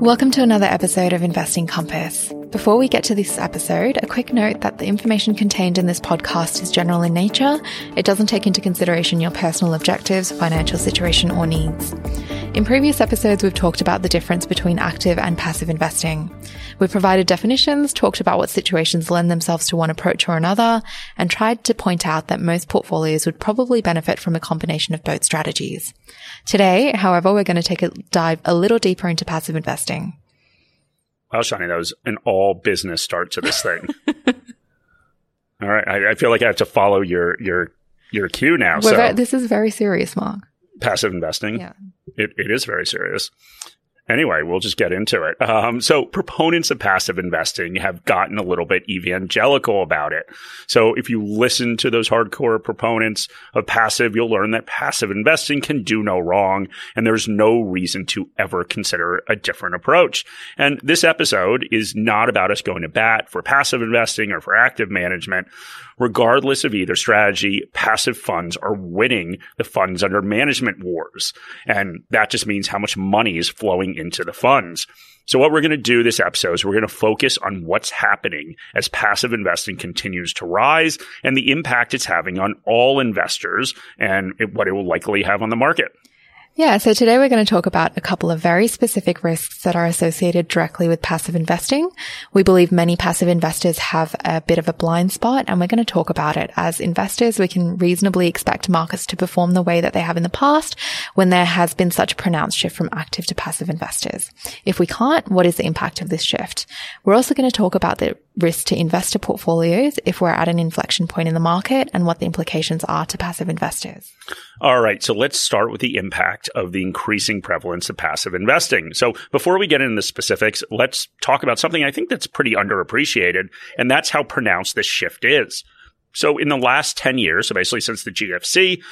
Welcome to another episode of Investing Compass. Before we get to this episode, a quick note that the information contained in this podcast is general in nature. It doesn't take into consideration your personal objectives, financial situation, or needs. In previous episodes, we've talked about the difference between active and passive investing. We've provided definitions, talked about what situations lend themselves to one approach or another, and tried to point out that most portfolios would probably benefit from a combination of both strategies. Today, however, we're going to take a dive a little deeper into passive investing. Wow, Shani, that was an all business start to this thing. all right, I, I, feel like I have to follow your your your cue now. so this is very serious, Mark. Passive investing. Yeah, it, it is very serious. Anyway, we'll just get into it. Um, so proponents of passive investing have gotten a little bit evangelical about it. So if you listen to those hardcore proponents of passive, you'll learn that passive investing can do no wrong and there's no reason to ever consider a different approach. And this episode is not about us going to bat for passive investing or for active management regardless of either strategy, passive funds are winning the funds under management wars. And that just means how much money is flowing into the funds. So what we're going to do this episode is we're going to focus on what's happening as passive investing continues to rise and the impact it's having on all investors and what it will likely have on the market. Yeah, so today we're going to talk about a couple of very specific risks that are associated directly with passive investing. We believe many passive investors have a bit of a blind spot and we're going to talk about it. As investors, we can reasonably expect markets to perform the way that they have in the past when there has been such a pronounced shift from active to passive investors. If we can't, what is the impact of this shift? We're also going to talk about the risk to investor portfolios if we're at an inflection point in the market and what the implications are to passive investors. All right. So let's start with the impact of the increasing prevalence of passive investing. So before we get into the specifics, let's talk about something I think that's pretty underappreciated. And that's how pronounced this shift is. So in the last 10 years, so basically since the GFC,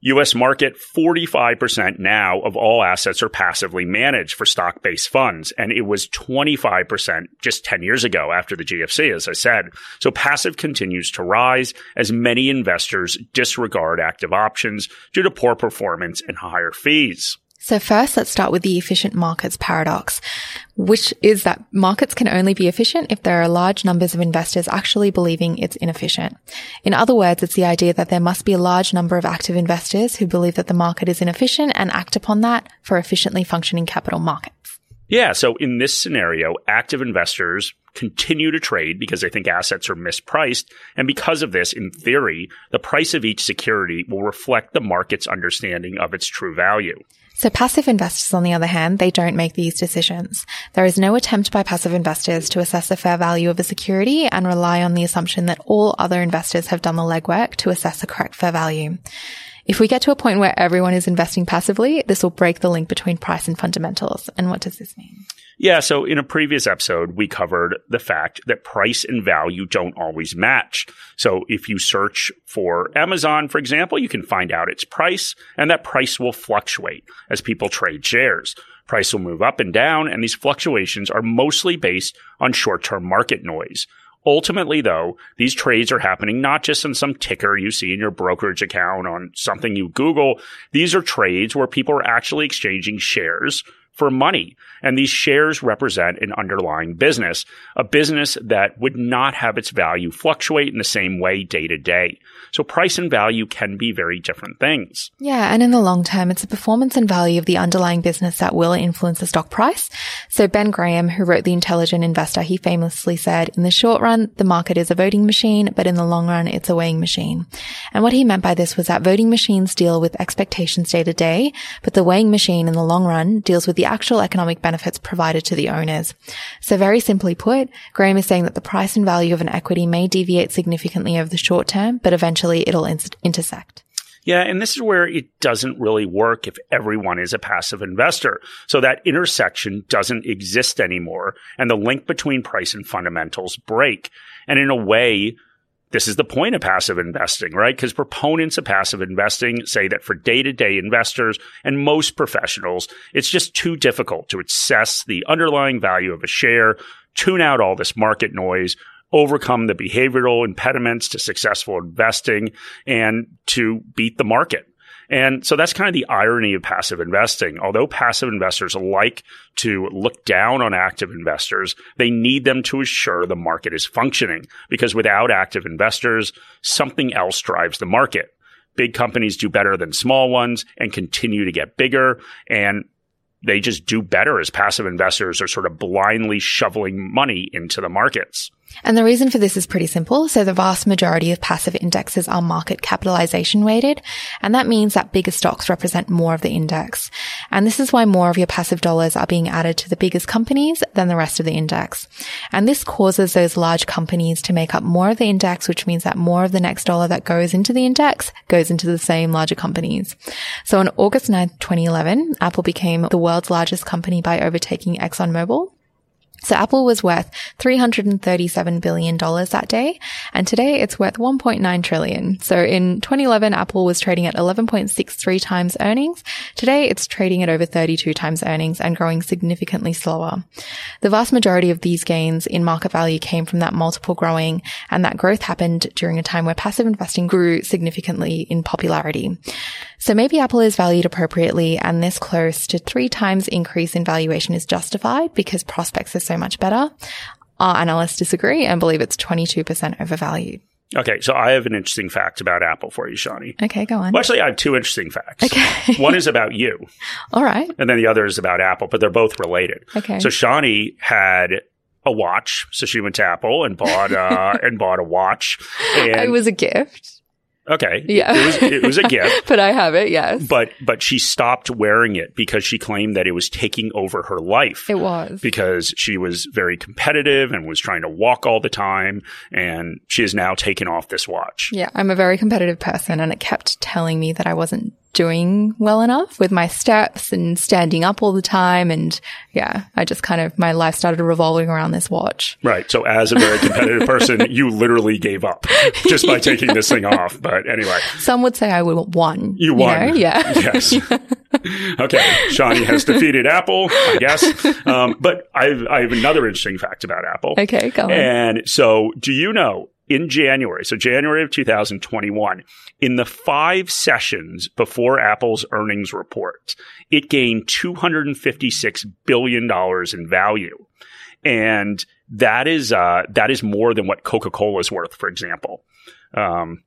US market, 45% now of all assets are passively managed for stock based funds. And it was 25% just 10 years ago after the GFC, as I said. So passive continues to rise as many investors disregard active options due to poor performance and higher fees. So first, let's start with the efficient markets paradox, which is that markets can only be efficient if there are large numbers of investors actually believing it's inefficient. In other words, it's the idea that there must be a large number of active investors who believe that the market is inefficient and act upon that for efficiently functioning capital markets. Yeah. So in this scenario, active investors continue to trade because they think assets are mispriced. And because of this, in theory, the price of each security will reflect the market's understanding of its true value. So passive investors, on the other hand, they don't make these decisions. There is no attempt by passive investors to assess the fair value of a security and rely on the assumption that all other investors have done the legwork to assess the correct fair value. If we get to a point where everyone is investing passively, this will break the link between price and fundamentals. And what does this mean? Yeah. So in a previous episode, we covered the fact that price and value don't always match. So if you search for Amazon, for example, you can find out its price and that price will fluctuate as people trade shares. Price will move up and down and these fluctuations are mostly based on short-term market noise. Ultimately, though, these trades are happening not just on some ticker you see in your brokerage account on something you Google. These are trades where people are actually exchanging shares for money. And these shares represent an underlying business, a business that would not have its value fluctuate in the same way day to day. So price and value can be very different things. Yeah. And in the long term, it's the performance and value of the underlying business that will influence the stock price. So Ben Graham, who wrote The Intelligent Investor, he famously said, in the short run, the market is a voting machine, but in the long run, it's a weighing machine. And what he meant by this was that voting machines deal with expectations day to day, but the weighing machine in the long run deals with the actual economic benefits provided to the owners. So very simply put, Graham is saying that the price and value of an equity may deviate significantly over the short term, but eventually it'll in- intersect. Yeah, and this is where it doesn't really work if everyone is a passive investor. So that intersection doesn't exist anymore, and the link between price and fundamentals break. And in a way, this is the point of passive investing, right? Because proponents of passive investing say that for day to day investors and most professionals, it's just too difficult to assess the underlying value of a share, tune out all this market noise, overcome the behavioral impediments to successful investing and to beat the market. And so that's kind of the irony of passive investing. Although passive investors like to look down on active investors, they need them to assure the market is functioning because without active investors, something else drives the market. Big companies do better than small ones and continue to get bigger. And they just do better as passive investors are sort of blindly shoveling money into the markets. And the reason for this is pretty simple. So the vast majority of passive indexes are market capitalization weighted. And that means that bigger stocks represent more of the index. And this is why more of your passive dollars are being added to the biggest companies than the rest of the index. And this causes those large companies to make up more of the index, which means that more of the next dollar that goes into the index goes into the same larger companies. So on August 9th, 2011, Apple became the world's largest company by overtaking ExxonMobil. So Apple was worth $337 billion that day, and today it's worth 1.9 trillion. So in 2011, Apple was trading at 11.63 times earnings. Today it's trading at over 32 times earnings and growing significantly slower. The vast majority of these gains in market value came from that multiple growing, and that growth happened during a time where passive investing grew significantly in popularity. So maybe Apple is valued appropriately and this close to three times increase in valuation is justified because prospects are so much better. Our analysts disagree and believe it's 22% overvalued. Okay, so I have an interesting fact about Apple for you, Shani. Okay, go on. Well, actually, I have two interesting facts. Okay. One is about you. All right. And then the other is about Apple, but they're both related. Okay. So Shani had a watch, so she went to Apple and bought uh, and bought a watch. And it was a gift. Okay. Yeah. It was it was a gift. but I have it, yes. But but she stopped wearing it because she claimed that it was taking over her life. It was. Because she was very competitive and was trying to walk all the time and she has now taken off this watch. Yeah, I'm a very competitive person and it kept telling me that I wasn't doing well enough with my steps and standing up all the time. And yeah, I just kind of, my life started revolving around this watch. Right. So as a very competitive person, you literally gave up just by taking this thing off. But anyway. Some would say I won. You won. You know? Yeah. Yes. okay. Shani has defeated Apple, I guess. Um, but I've, I have another interesting fact about Apple. Okay, go on. And so do you know in January, so January of 2021, in the five sessions before Apple's earnings report, it gained $256 billion in value. And that is, uh, that is more than what Coca-Cola is worth, for example. Um,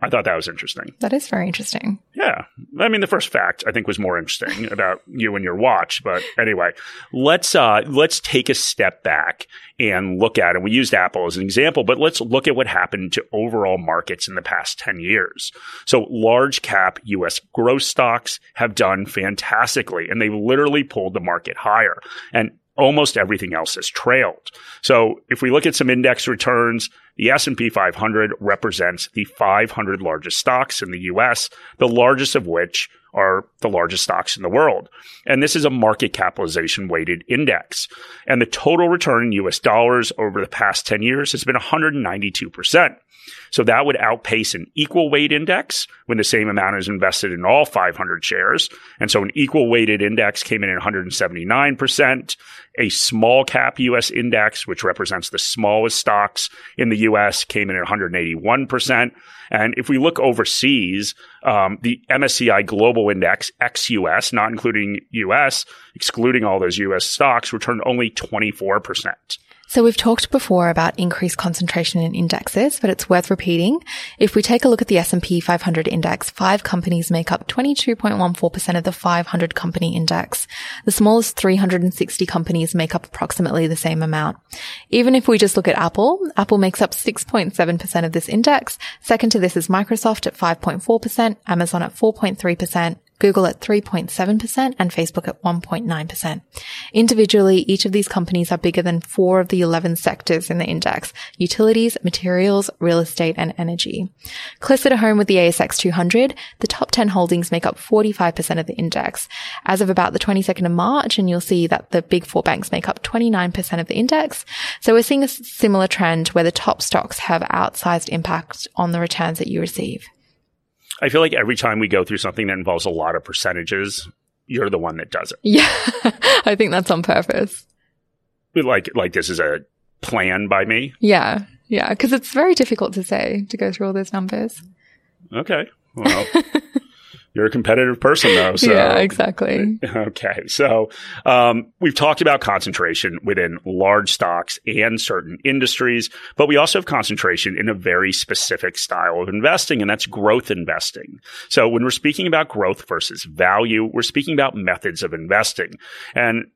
I thought that was interesting. That is very interesting. Yeah. I mean, the first fact I think was more interesting about you and your watch. But anyway, let's, uh, let's take a step back and look at it. We used Apple as an example, but let's look at what happened to overall markets in the past 10 years. So large cap US growth stocks have done fantastically and they literally pulled the market higher. And almost everything else has trailed. So if we look at some index returns, the S&P 500 represents the 500 largest stocks in the US, the largest of which are the largest stocks in the world. And this is a market capitalization weighted index. And the total return in US dollars over the past 10 years has been 192%. So that would outpace an equal weight index when the same amount is invested in all 500 shares. And so an equal weighted index came in at 179%. A small cap US index, which represents the smallest stocks in the US, came in at 181%. And if we look overseas, um, the MSCI Global Index, ex US, not including US, excluding all those US stocks, returned only 24%. So we've talked before about increased concentration in indexes, but it's worth repeating. If we take a look at the S&P 500 index, five companies make up 22.14% of the 500 company index. The smallest 360 companies make up approximately the same amount. Even if we just look at Apple, Apple makes up 6.7% of this index. Second to this is Microsoft at 5.4%, Amazon at 4.3%, Google at 3.7% and Facebook at 1.9%. Individually, each of these companies are bigger than four of the 11 sectors in the index, utilities, materials, real estate, and energy. Closer to home with the ASX 200, the top 10 holdings make up 45% of the index. As of about the 22nd of March, and you'll see that the big four banks make up 29% of the index. So we're seeing a similar trend where the top stocks have outsized impact on the returns that you receive. I feel like every time we go through something that involves a lot of percentages, you're the one that does it. Yeah, I think that's on purpose. Like, like this is a plan by me. Yeah. Yeah, because it's very difficult to say to go through all those numbers. Okay. Well, you're a competitive person though. So. Yeah, exactly. Okay. So, um, we've talked about concentration within large stocks and certain industries, but we also have concentration in a very specific style of investing, and that's growth investing. So when we're speaking about growth versus value, we're speaking about methods of investing. And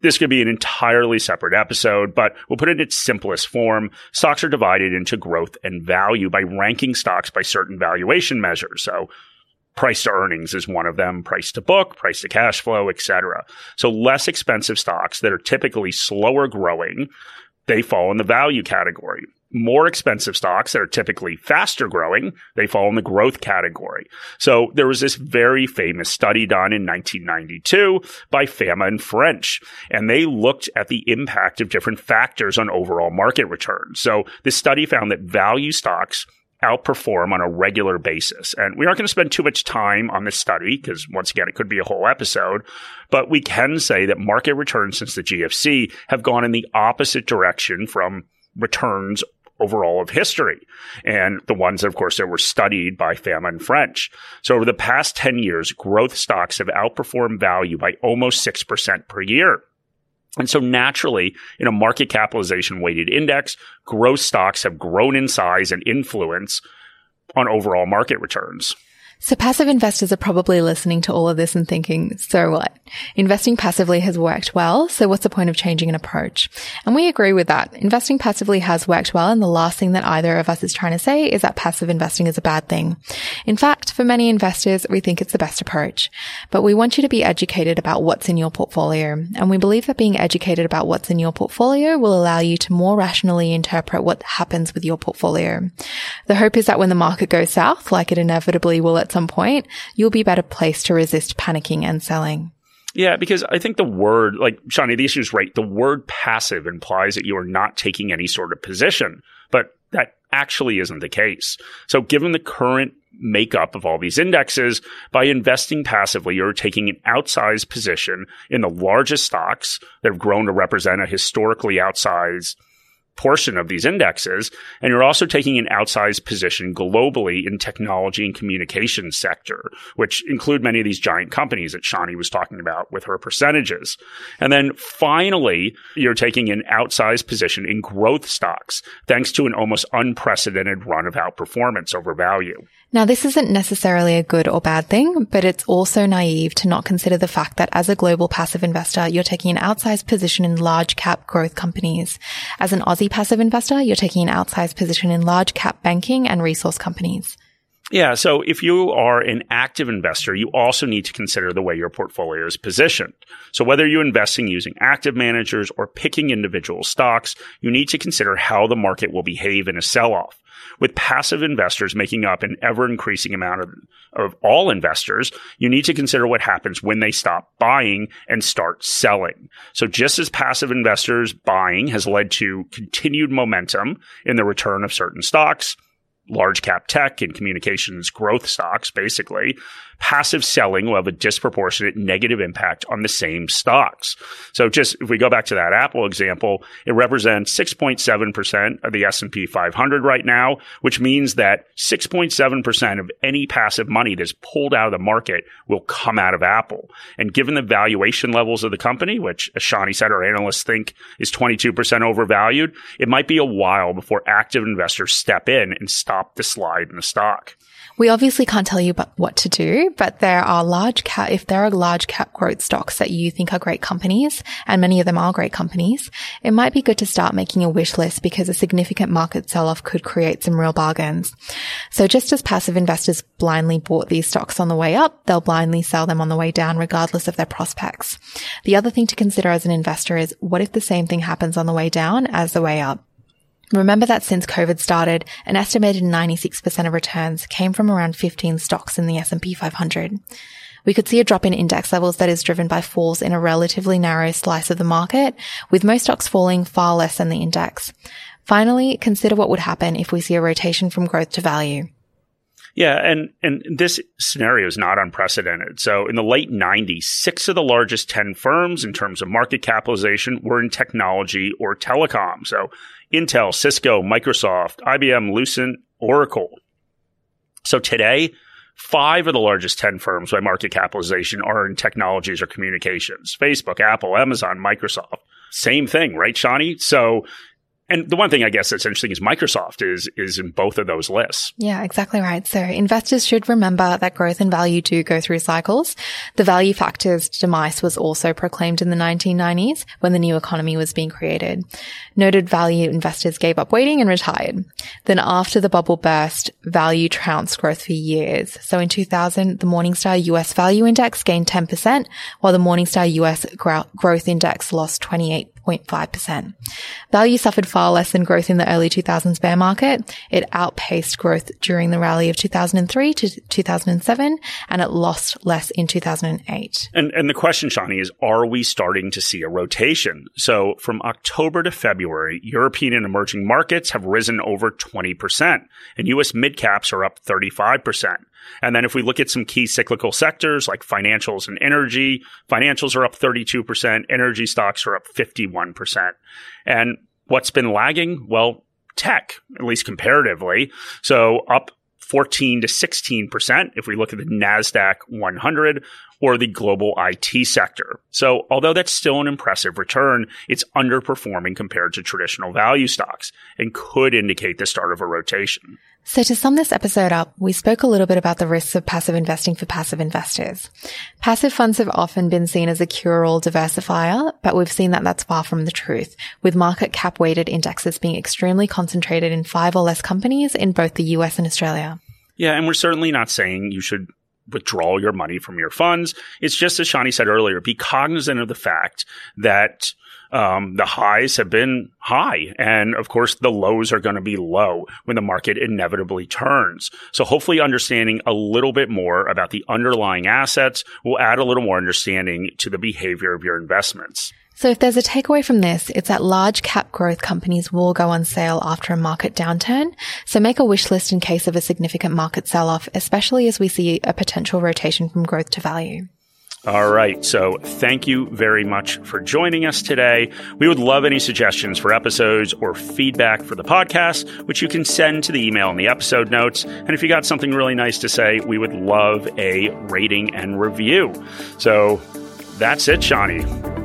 this could be an entirely separate episode, but we'll put it in its simplest form. Stocks are divided into growth and value by ranking stocks by certain valuation measures. So price to earnings is one of them, price to book, price to cash flow, etc. So less expensive stocks that are typically slower growing, they fall in the value category more expensive stocks that are typically faster growing, they fall in the growth category. So there was this very famous study done in 1992 by Fama and French, and they looked at the impact of different factors on overall market returns. So this study found that value stocks outperform on a regular basis. And we aren't going to spend too much time on this study because once again, it could be a whole episode, but we can say that market returns since the GFC have gone in the opposite direction from returns overall of history. And the ones, of course, that were studied by Fama and French. So over the past 10 years, growth stocks have outperformed value by almost 6% per year. And so naturally, in a market capitalization weighted index, growth stocks have grown in size and influence on overall market returns. So passive investors are probably listening to all of this and thinking, so what? Investing passively has worked well, so what's the point of changing an approach? And we agree with that. Investing passively has worked well, and the last thing that either of us is trying to say is that passive investing is a bad thing. In fact, for many investors, we think it's the best approach. But we want you to be educated about what's in your portfolio, and we believe that being educated about what's in your portfolio will allow you to more rationally interpret what happens with your portfolio. The hope is that when the market goes south, like it inevitably will at some point, you'll be better placed to resist panicking and selling. Yeah, because I think the word, like Shani, the issue is right. The word passive implies that you are not taking any sort of position, but that actually isn't the case. So given the current makeup of all these indexes, by investing passively, you're taking an outsized position in the largest stocks that have grown to represent a historically outsized portion of these indexes. And you're also taking an outsized position globally in technology and communications sector, which include many of these giant companies that Shani was talking about with her percentages. And then finally, you're taking an outsized position in growth stocks, thanks to an almost unprecedented run of outperformance over value. Now, this isn't necessarily a good or bad thing, but it's also naive to not consider the fact that as a global passive investor, you're taking an outsized position in large cap growth companies. As an Aussie passive investor, you're taking an outsized position in large cap banking and resource companies. Yeah. So if you are an active investor, you also need to consider the way your portfolio is positioned. So whether you're investing using active managers or picking individual stocks, you need to consider how the market will behave in a sell off with passive investors making up an ever increasing amount of, of all investors, you need to consider what happens when they stop buying and start selling. So just as passive investors buying has led to continued momentum in the return of certain stocks, large cap tech and communications growth stocks, basically, passive selling will have a disproportionate negative impact on the same stocks. So just if we go back to that Apple example, it represents 6.7% of the S&P 500 right now, which means that 6.7% of any passive money that's pulled out of the market will come out of Apple. And given the valuation levels of the company, which as Shani said, our analysts think is 22% overvalued, it might be a while before active investors step in and stop the slide in the stock. We obviously can't tell you what to do, but there are large cap, if there are large cap growth stocks that you think are great companies, and many of them are great companies, it might be good to start making a wish list because a significant market sell-off could create some real bargains. So just as passive investors blindly bought these stocks on the way up, they'll blindly sell them on the way down regardless of their prospects. The other thing to consider as an investor is what if the same thing happens on the way down as the way up? Remember that since COVID started, an estimated 96% of returns came from around 15 stocks in the S&P 500. We could see a drop in index levels that is driven by falls in a relatively narrow slice of the market, with most stocks falling far less than the index. Finally, consider what would happen if we see a rotation from growth to value. Yeah, and and this scenario is not unprecedented. So in the late 90s, six of the largest 10 firms in terms of market capitalization were in technology or telecom. So Intel, Cisco, Microsoft, IBM, Lucent, Oracle. So today, five of the largest 10 firms by market capitalization are in technologies or communications. Facebook, Apple, Amazon, Microsoft. Same thing, right, Shani? So and the one thing I guess that's interesting is Microsoft is is in both of those lists. Yeah, exactly right. So investors should remember that growth and value do go through cycles. The value factor's demise was also proclaimed in the 1990s when the new economy was being created. Noted value investors gave up waiting and retired. Then after the bubble burst, value trounced growth for years. So in 2000, the Morningstar US Value Index gained 10%, while the Morningstar US Growth Index lost 28 0.5%. Value suffered far less than growth in the early 2000s bear market. It outpaced growth during the rally of 2003 to 2007, and it lost less in 2008. And, and the question, Shani, is are we starting to see a rotation? So from October to February, European and emerging markets have risen over 20%, and US mid caps are up 35%. And then if we look at some key cyclical sectors like financials and energy, financials are up 32%, energy stocks are up 51%. And what's been lagging? Well, tech, at least comparatively. So up 14 to 16% if we look at the NASDAQ 100 or the global IT sector. So although that's still an impressive return, it's underperforming compared to traditional value stocks and could indicate the start of a rotation. So to sum this episode up, we spoke a little bit about the risks of passive investing for passive investors. Passive funds have often been seen as a cure-all diversifier, but we've seen that that's far from the truth, with market cap weighted indexes being extremely concentrated in five or less companies in both the US and Australia. Yeah, and we're certainly not saying you should withdraw your money from your funds. It's just as Shani said earlier, be cognizant of the fact that um, the highs have been high. And of course, the lows are going to be low when the market inevitably turns. So hopefully understanding a little bit more about the underlying assets will add a little more understanding to the behavior of your investments. So if there's a takeaway from this, it's that large cap growth companies will go on sale after a market downturn. So make a wish list in case of a significant market sell off, especially as we see a potential rotation from growth to value. All right. So thank you very much for joining us today. We would love any suggestions for episodes or feedback for the podcast, which you can send to the email in the episode notes. And if you got something really nice to say, we would love a rating and review. So that's it, Shani.